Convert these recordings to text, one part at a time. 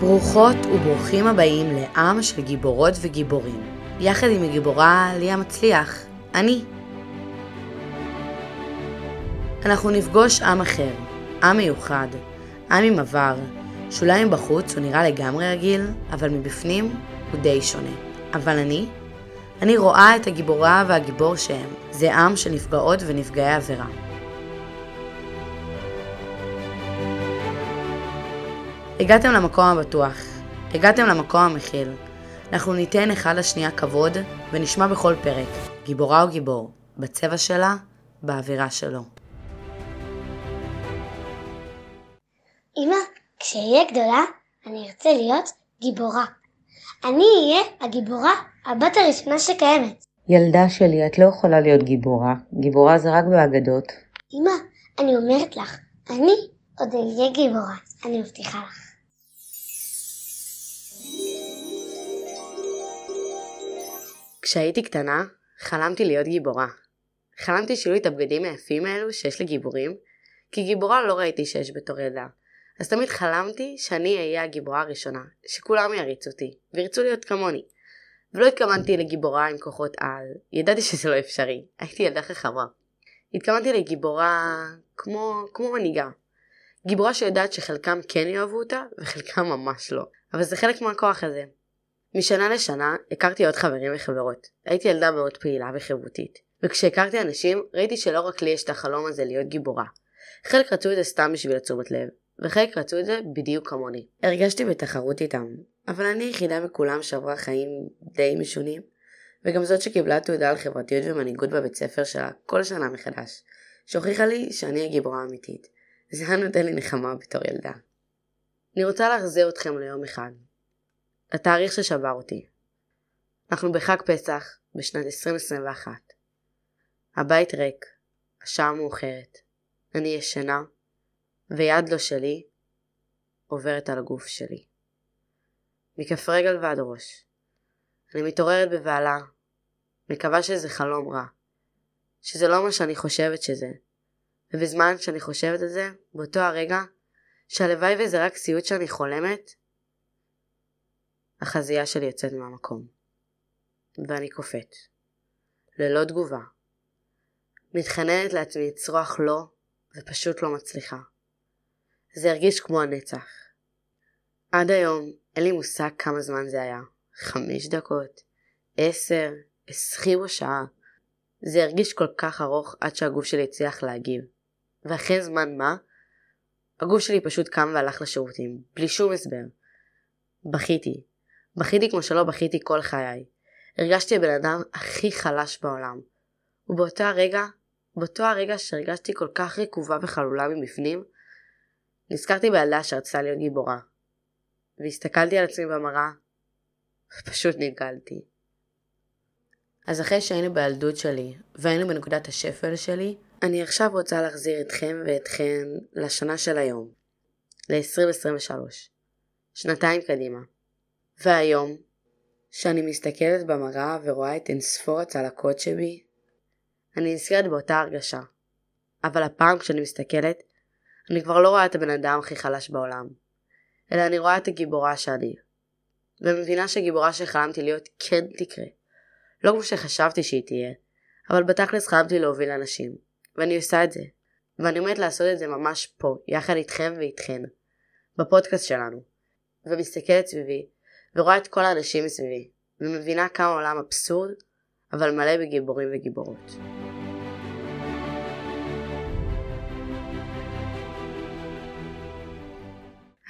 ברוכות וברוכים הבאים לעם של גיבורות וגיבורים. יחד עם הגיבורה ליה מצליח, אני. אנחנו נפגוש עם אחר, עם מיוחד, עם עם עבר, שאולי מבחוץ הוא נראה לגמרי רגיל, אבל מבפנים הוא די שונה. אבל אני? אני רואה את הגיבורה והגיבור שהם. זה עם של נפגעות ונפגעי עבירה. הגעתם למקום הבטוח, הגעתם למקום המכיל. אנחנו ניתן אחד לשנייה כבוד ונשמע בכל פרק, גיבורה או גיבור, בצבע שלה, באווירה שלו. אמא, כשאהיה גדולה, אני ארצה להיות גיבורה. אני אהיה הגיבורה, הבת הראשונה שקיימת. ילדה שלי, את לא יכולה להיות גיבורה. גיבורה זה רק באגדות. אמא, אני אומרת לך, אני עוד אהיה גיבורה, אני מבטיחה לך. כשהייתי קטנה, חלמתי להיות גיבורה. חלמתי שיהיו לי את הבגדים היפים האלו שיש לגיבורים, כי גיבורה לא ראיתי שיש בתור ילדה. אז תמיד חלמתי שאני אהיה הגיבורה הראשונה, שכולם יריצו אותי, וירצו להיות כמוני. ולא התכוונתי לגיבורה עם כוחות על, ידעתי שזה לא אפשרי, הייתי ילדה חכמה. התכוונתי לגיבורה כמו, כמו מנהיגה. גיבורה שיודעת שחלקם כן יאהבו אותה, וחלקם ממש לא. אבל זה חלק מהכוח הזה. משנה לשנה הכרתי עוד חברים וחברות. הייתי ילדה מאוד פעילה וחברותית. וכשהכרתי אנשים, ראיתי שלא רק לי יש את החלום הזה להיות גיבורה. חלק רצו את זה סתם בשביל התשומת לב, וחלק רצו את זה בדיוק כמוני. הרגשתי בתחרות איתם, אבל אני היחידה מכולם שעברה חיים די משונים, וגם זאת שקיבלה תעודה על חברתיות ומנהיגות בבית ספר שלה כל שנה מחדש, שהוכיחה לי שאני הגיבורה האמיתית. זה היה נותן לי נחמה בתור ילדה. אני רוצה להחזיר אתכם ליום אחד. לתאריך ששבר אותי. אנחנו בחג פסח בשנת 2021. הבית ריק, השעה מאוחרת, אני ישנה, ויד לא שלי עוברת על הגוף שלי. מכף רגל ועד ראש. אני מתעוררת בבהלה, מקווה שזה חלום רע, שזה לא מה שאני חושבת שזה, ובזמן שאני חושבת על זה, באותו הרגע, שהלוואי וזה רק סיוט שאני חולמת, החזייה שלי יוצאת מהמקום. ואני קופאת. ללא תגובה. מתחננת לעצמי לצרוח לא, ופשוט לא מצליחה. זה הרגיש כמו הנצח. עד היום אין לי מושג כמה זמן זה היה. חמש דקות, עשר, עשרים או שעה. זה הרגיש כל כך ארוך עד שהגוף שלי הצליח להגיב. ואחרי זמן מה, הגוף שלי פשוט קם והלך לשירותים, בלי שום הסבר. בכיתי. בכיתי כמו שלא בכיתי כל חיי. הרגשתי הבן אדם הכי חלש בעולם. ובאותו הרגע, באותו הרגע שהרגשתי כל כך רקובה וחלולה מבפנים, נזכרתי בילדה שרצתה להיות גיבורה. והסתכלתי על עצמי במראה, ופשוט נגעלתי. אז אחרי שהיינו בילדות שלי, והיינו בנקודת השפל שלי, אני עכשיו רוצה להחזיר אתכם ואתכן לשנה של היום, ל-2023. שנתיים קדימה. והיום, כשאני מסתכלת במראה ורואה את אינספור הצלקות שבי, אני נזכרת באותה הרגשה. אבל הפעם כשאני מסתכלת, אני כבר לא רואה את הבן אדם הכי חלש בעולם, אלא אני רואה את הגיבורה שאני. ומבינה שהגיבורה שחלמתי להיות כן תקרה. לא כמו שחשבתי שהיא תהיה, אבל בתכלס חלמתי להוביל אנשים. ואני עושה את זה. ואני עומדת לעשות את זה ממש פה, יחד איתכם ואיתכן. בפודקאסט שלנו. ומסתכלת סביבי, ורואה את כל האנשים מסביבי, ומבינה כמה עולם אבסורד, אבל מלא בגיבורים וגיבורות.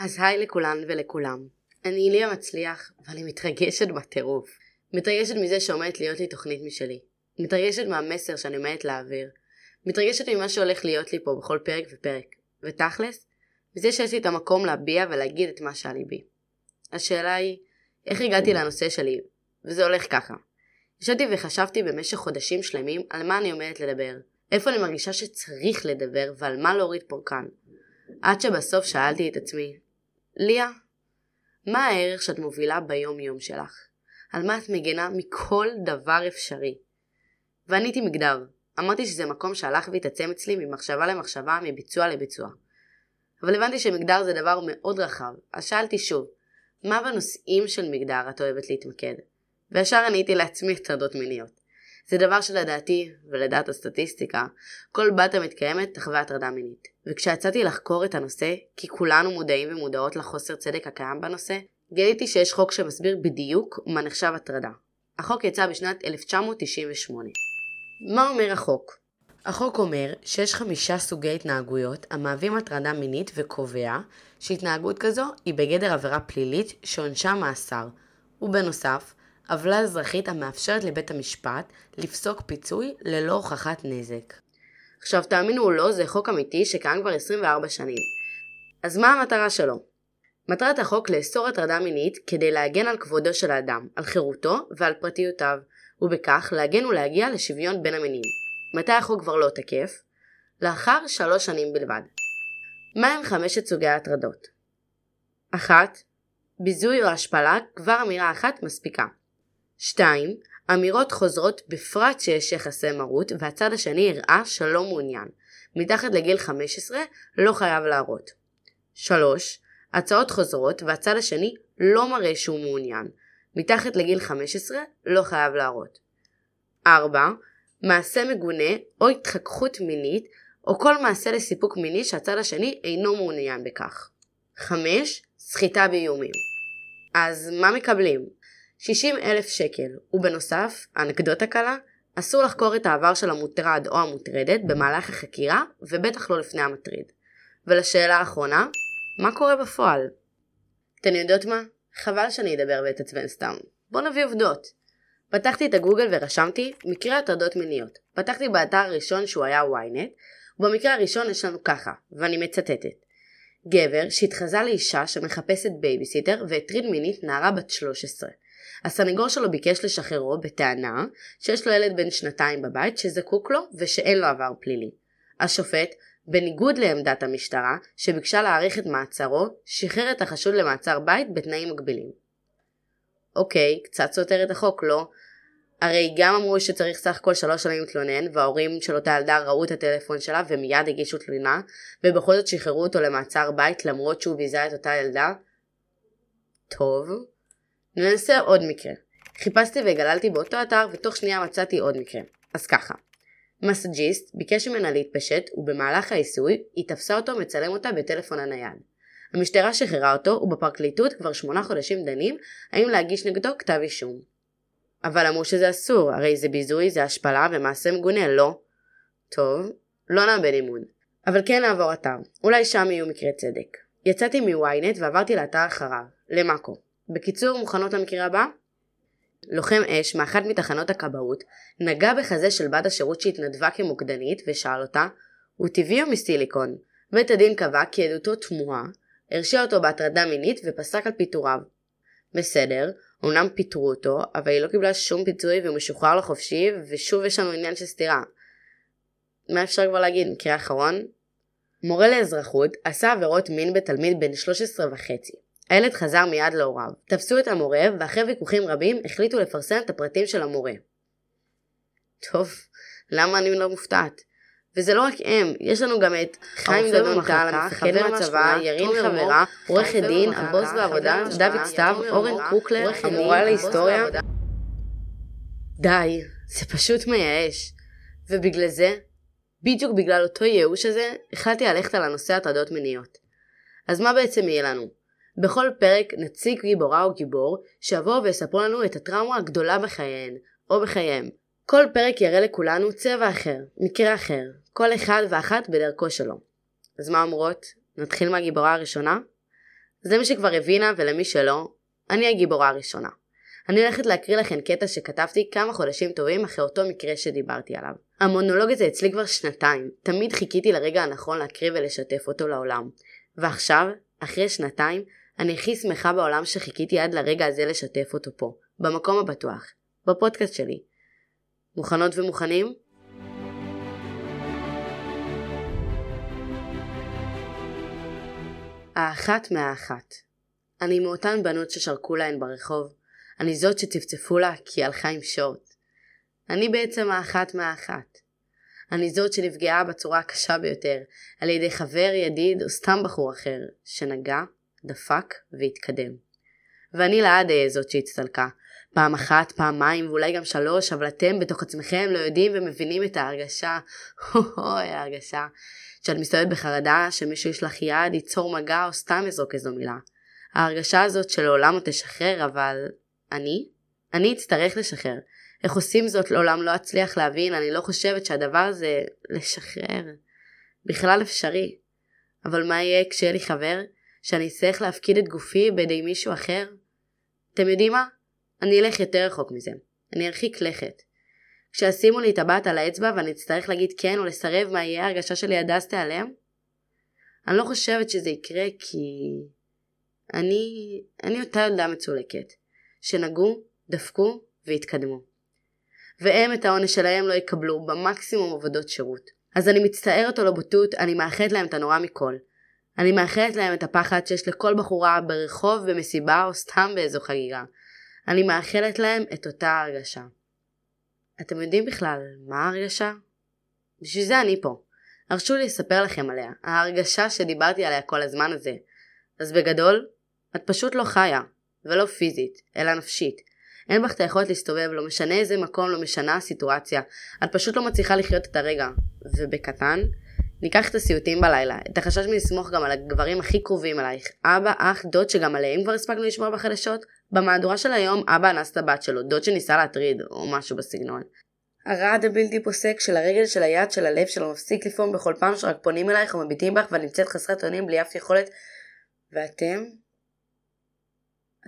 אז היי לכולן ולכולם. אני ליה מצליח, ואני מתרגשת בטירוף. מתרגשת מזה שעומדת להיות לי תוכנית משלי. מתרגשת מהמסר שאני עומדת להעביר. מתרגשת ממה שהולך להיות לי פה בכל פרק ופרק. ותכלס, מזה שיש לי את המקום להביע ולהגיד את מה שעל ליבי. השאלה היא, איך הגעתי לנושא שלי? וזה הולך ככה. ישבתי וחשבתי במשך חודשים שלמים על מה אני עומדת לדבר. איפה אני מרגישה שצריך לדבר ועל מה להוריד פורקן. עד שבסוף שאלתי את עצמי, ליה, מה הערך שאת מובילה ביום יום שלך? על מה את מגנה מכל דבר אפשרי? ועניתי מגדר. אמרתי שזה מקום שהלך והתעצם אצלי ממחשבה למחשבה, מביצוע לביצוע. אבל הבנתי שמגדר זה דבר מאוד רחב, אז שאלתי שוב, מה בנושאים של מגדר את אוהבת להתמקד? וישר עניתי לעצמי הטרדות מיניות. זה דבר שלדעתי, ולדעת הסטטיסטיקה, כל בת המתקיימת תחווה הטרדה מינית. וכשיצאתי לחקור את הנושא, כי כולנו מודעים ומודעות לחוסר צדק הקיים בנושא, גיליתי שיש חוק שמסביר בדיוק מה נחשב הטרדה. החוק יצא בשנת 1998. מה אומר החוק? החוק אומר שיש חמישה סוגי התנהגויות המהווים הטרדה מינית וקובע שהתנהגות כזו היא בגדר עבירה פלילית שעונשה מאסר, ובנוסף, עוולה אזרחית המאפשרת לבית המשפט לפסוק פיצוי ללא הוכחת נזק. עכשיו תאמינו או לא, זה חוק אמיתי שקיים כבר 24 שנים. אז מה המטרה שלו? מטרת החוק לאסור הטרדה מינית כדי להגן על כבודו של האדם, על חירותו ועל פרטיותיו, ובכך להגן ולהגיע לשוויון בין המינים. מתי החוק כבר לא תקף? לאחר שלוש שנים בלבד. מהם חמשת סוגי ההטרדות? אחת, ביזוי או השפלה, כבר אמירה אחת מספיקה. 2. אמירות חוזרות בפרט שיש יחסי מרות והצד השני הראה שלא מעוניין. מתחת לגיל 15 לא חייב להראות. 3. הצעות חוזרות והצד השני לא מראה שהוא מעוניין. מתחת לגיל 15 לא חייב להראות. 4. מעשה מגונה או התחככות מינית או כל מעשה לסיפוק מיני שהצד השני אינו מעוניין בכך. 5. סחיטה באיומים. אז מה מקבלים? 60 אלף שקל, ובנוסף, אנקדוטה קלה, אסור לחקור את העבר של המוטרד או המוטרדת במהלך החקירה, ובטח לא לפני המטריד. ולשאלה האחרונה, מה קורה בפועל? אתן יודעות מה? חבל שאני אדבר ואתעצבן סתם. בואו נביא עובדות. פתחתי את הגוגל ורשמתי מקרה הטרדות מיניות. פתחתי באתר הראשון שהוא היה ynet, ובמקרה הראשון יש לנו ככה, ואני מצטטת. גבר שהתחזה לאישה שמחפשת בייביסיטר והטריד מינית נערה בת 13. הסנגור שלו ביקש לשחררו בטענה שיש לו ילד בן שנתיים בבית שזקוק לו ושאין לו עבר פלילי. השופט, בניגוד לעמדת המשטרה, שביקשה להאריך את מעצרו, שחרר את החשוד למעצר בית בתנאים מגבילים. אוקיי, קצת סותר את החוק, לא? הרי גם אמרו שצריך סך הכל שלוש שנים להתלונן, וההורים של אותה ילדה ראו את הטלפון שלה ומיד הגישו תלונה, ובכל זאת שחררו אותו למעצר בית למרות שהוא ביזה את אותה ילדה? טוב. ננסה עוד מקרה. חיפשתי וגללתי באותו אתר ותוך שנייה מצאתי עוד מקרה. אז ככה. מסאג'יסט ביקש ממנה להתפשט ובמהלך העיסוי היא תפסה אותו מצלם אותה בטלפון הנייד. המשטרה שחררה אותו ובפרקליטות כבר שמונה חודשים דנים האם להגיש נגדו כתב אישום. אבל אמרו שזה אסור, הרי זה ביזוי, זה השפלה ומעשה מגונה, לא? טוב, לא נאבד אמון. אבל כן נעבור אתר, אולי שם יהיו מקרי צדק. יצאתי מוויינט ועברתי לאתר אחריו, למאקו. בקיצור, מוכנות למקרה הבא? לוחם אש מאחת מתחנות הכבאות נגע בחזה של בת השירות שהתנדבה כמוקדנית ושאל אותה הוא טבעי או מסיליקון? בית הדין קבע כי עדותו תמוהה, הרשיע אותו בהטרדה מינית ופסק על פיטוריו. בסדר, אמנם פיטרו אותו, אבל היא לא קיבלה שום פיצוי והוא משוחרר לחופשי, ושוב יש לנו עניין של סתירה. מה אפשר כבר להגיד? מקרה אחרון? מורה לאזרחות עשה עבירות מין בתלמיד בן 13 וחצי. הילד חזר מיד להוריו. תפסו את המורה, ואחרי ויכוחים רבים החליטו לפרסם את הפרטים של המורה. טוב, למה אני לא מופתעת? וזה לא רק הם, יש לנו גם את חיים דודון טל, המפקד מהצבא, ירין חברה, עורכת דין, הבוס בעבודה, דוד סתיו, אורן קוקלר, המורה להיסטוריה. די, זה פשוט מייאש. ובגלל זה, בדיוק בגלל אותו ייאוש הזה, החלטתי ללכת על הנושא הטרדות מיניות. אז מה בעצם יהיה לנו? בכל פרק נציג גיבורה או גיבור שיבואו ויספרו לנו את הטראומה הגדולה בחייהן, או בחייהם. כל פרק יראה לכולנו צבע אחר, מקרה אחר, כל אחד ואחת בדרכו שלו. אז מה אומרות? נתחיל מהגיבורה הראשונה? אז למי שכבר הבינה ולמי שלא, אני הגיבורה הראשונה. אני הולכת להקריא לכם קטע שכתבתי כמה חודשים טובים אחרי אותו מקרה שדיברתי עליו. המונולוג הזה אצלי כבר שנתיים, תמיד חיכיתי לרגע הנכון להקריא ולשתף אותו לעולם. ועכשיו, אחרי שנתיים, אני הכי שמחה בעולם שחיכיתי עד לרגע הזה לשתף אותו פה, במקום הבטוח, בפודקאסט שלי. מוכנות ומוכנים? האחת מהאחת. אני מאותן בנות ששרקו להן ברחוב. אני זאת שצפצפו לה כי הלכה עם שורט. אני בעצם האחת מהאחת. אני זאת שנפגעה בצורה הקשה ביותר על ידי חבר, ידיד או סתם בחור אחר שנגע, דפק והתקדם. ואני לעד אהיה זאת שהצטלקה. פעם אחת, פעמיים ואולי גם שלוש, אבל אתם בתוך עצמכם לא יודעים ומבינים את ההרגשה, אוי ההרגשה, שאת מסתובבת בחרדה שמישהו ישלח יד, ייצור מגע או סתם יזרוק איזו מילה. ההרגשה הזאת שלעולם לא תשחרר, אבל אני? אני אצטרך לשחרר. איך עושים זאת לעולם לא אצליח להבין, אני לא חושבת שהדבר הזה לשחרר בכלל אפשרי. אבל מה יהיה כשיהיה לי חבר שאני אצטרך להפקיד את גופי בידי מישהו אחר? אתם יודעים מה? אני אלך יותר רחוק מזה. אני ארחיק לכת. כשישימו לי טבעת על האצבע ואני אצטרך להגיד כן או לסרב מה יהיה ההרגשה שלי עד אז תיעלם? אני לא חושבת שזה יקרה כי... אני... אני אותה ילדה מצולקת. שנגעו, דפקו והתקדמו. והם את העונש שלהם לא יקבלו במקסימום עבודות שירות. אז אני מצטערת על הבוטות, אני מאחלת להם את הנורא מכל. אני מאחלת להם את הפחד שיש לכל בחורה ברחוב, במסיבה או סתם באיזו חגיגה. אני מאחלת להם את אותה הרגשה. אתם יודעים בכלל מה ההרגשה? בשביל זה אני פה. הרשו לי לספר לכם עליה, ההרגשה שדיברתי עליה כל הזמן הזה. אז בגדול, את פשוט לא חיה, ולא פיזית, אלא נפשית. אין בך את היכולת להסתובב, לא משנה איזה מקום, לא משנה הסיטואציה. את פשוט לא מצליחה לחיות את הרגע. ובקטן, ניקח את הסיוטים בלילה, את החשש מלסמוך גם על הגברים הכי קרובים אלייך, אבא, אח, דוד שגם עליהם כבר הספקנו לשמוע בחדשות, במהדורה של היום אבא אנס את הבת שלו, דוד שניסה להטריד, או משהו בסגנון. הרעד הבלתי פוסק של הרגל של היד של הלב שלו מפסיק לפעום בכל פעם שרק פונים אלייך או מביטים בך ואת נמצאת חסרת אונים בלי אף יכולת ואתם?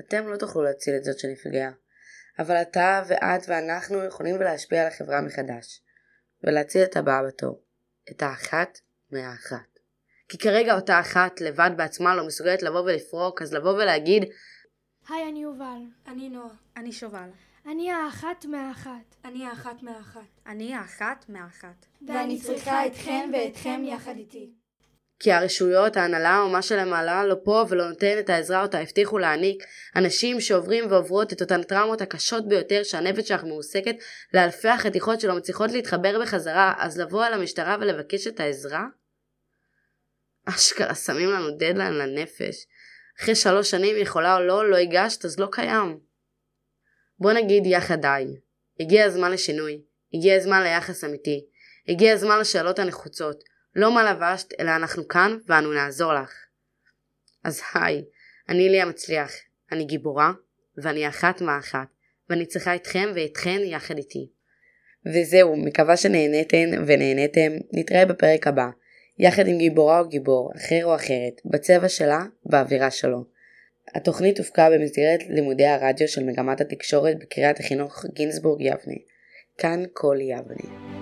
אתם לא תוכלו להציל את זאת שנפגעה. אבל אתה ואת ואנחנו יכולים להשפיע על החברה מחדש. ולהציל את הבאה בתור. את האחת מהאחת. כי כרגע אותה אחת לבד בעצמה לא מסוגלת לבוא ולפרוק, אז לבוא ולהגיד היי, אני יובל. אני נועה. אני שובל. אני האחת מהאחת. אני האחת מהאחת. אני האחת מהאחת. ואני צריכה אתכם ואתכם יחד איתי. כי הרשויות, ההנהלה או מה שלמעלה לא פה ולא נותן את העזרה אותה הבטיחו להעניק אנשים שעוברים ועוברות את אותן טראומות הקשות ביותר שהנפש שלך מעוסקת לאלפי החתיכות שלא מצליחות להתחבר בחזרה אז לבוא אל המשטרה ולבקש את העזרה? אשכרה שמים לנו דדליין לנפש. אחרי שלוש שנים יכולה או לא, לא הגשת אז לא קיים. בוא נגיד יחד די. הגיע הזמן לשינוי. הגיע הזמן ליחס אמיתי. הגיע הזמן לשאלות הנחוצות. לא מה לבשת, אלא אנחנו כאן ואנו נעזור לך. אז היי, אני ליה מצליח, אני גיבורה, ואני אחת מאחת, ואני צריכה אתכם ואתכן יחד איתי. וזהו, מקווה שנהניתן ונהניתם, נתראה בפרק הבא, יחד עם גיבורה או גיבור, אחר או אחרת, בצבע שלה, באווירה שלו. התוכנית הופקה במסגרת לימודי הרדיו של מגמת התקשורת בקריית החינוך גינסבורג יבנה. כאן כל יבנה.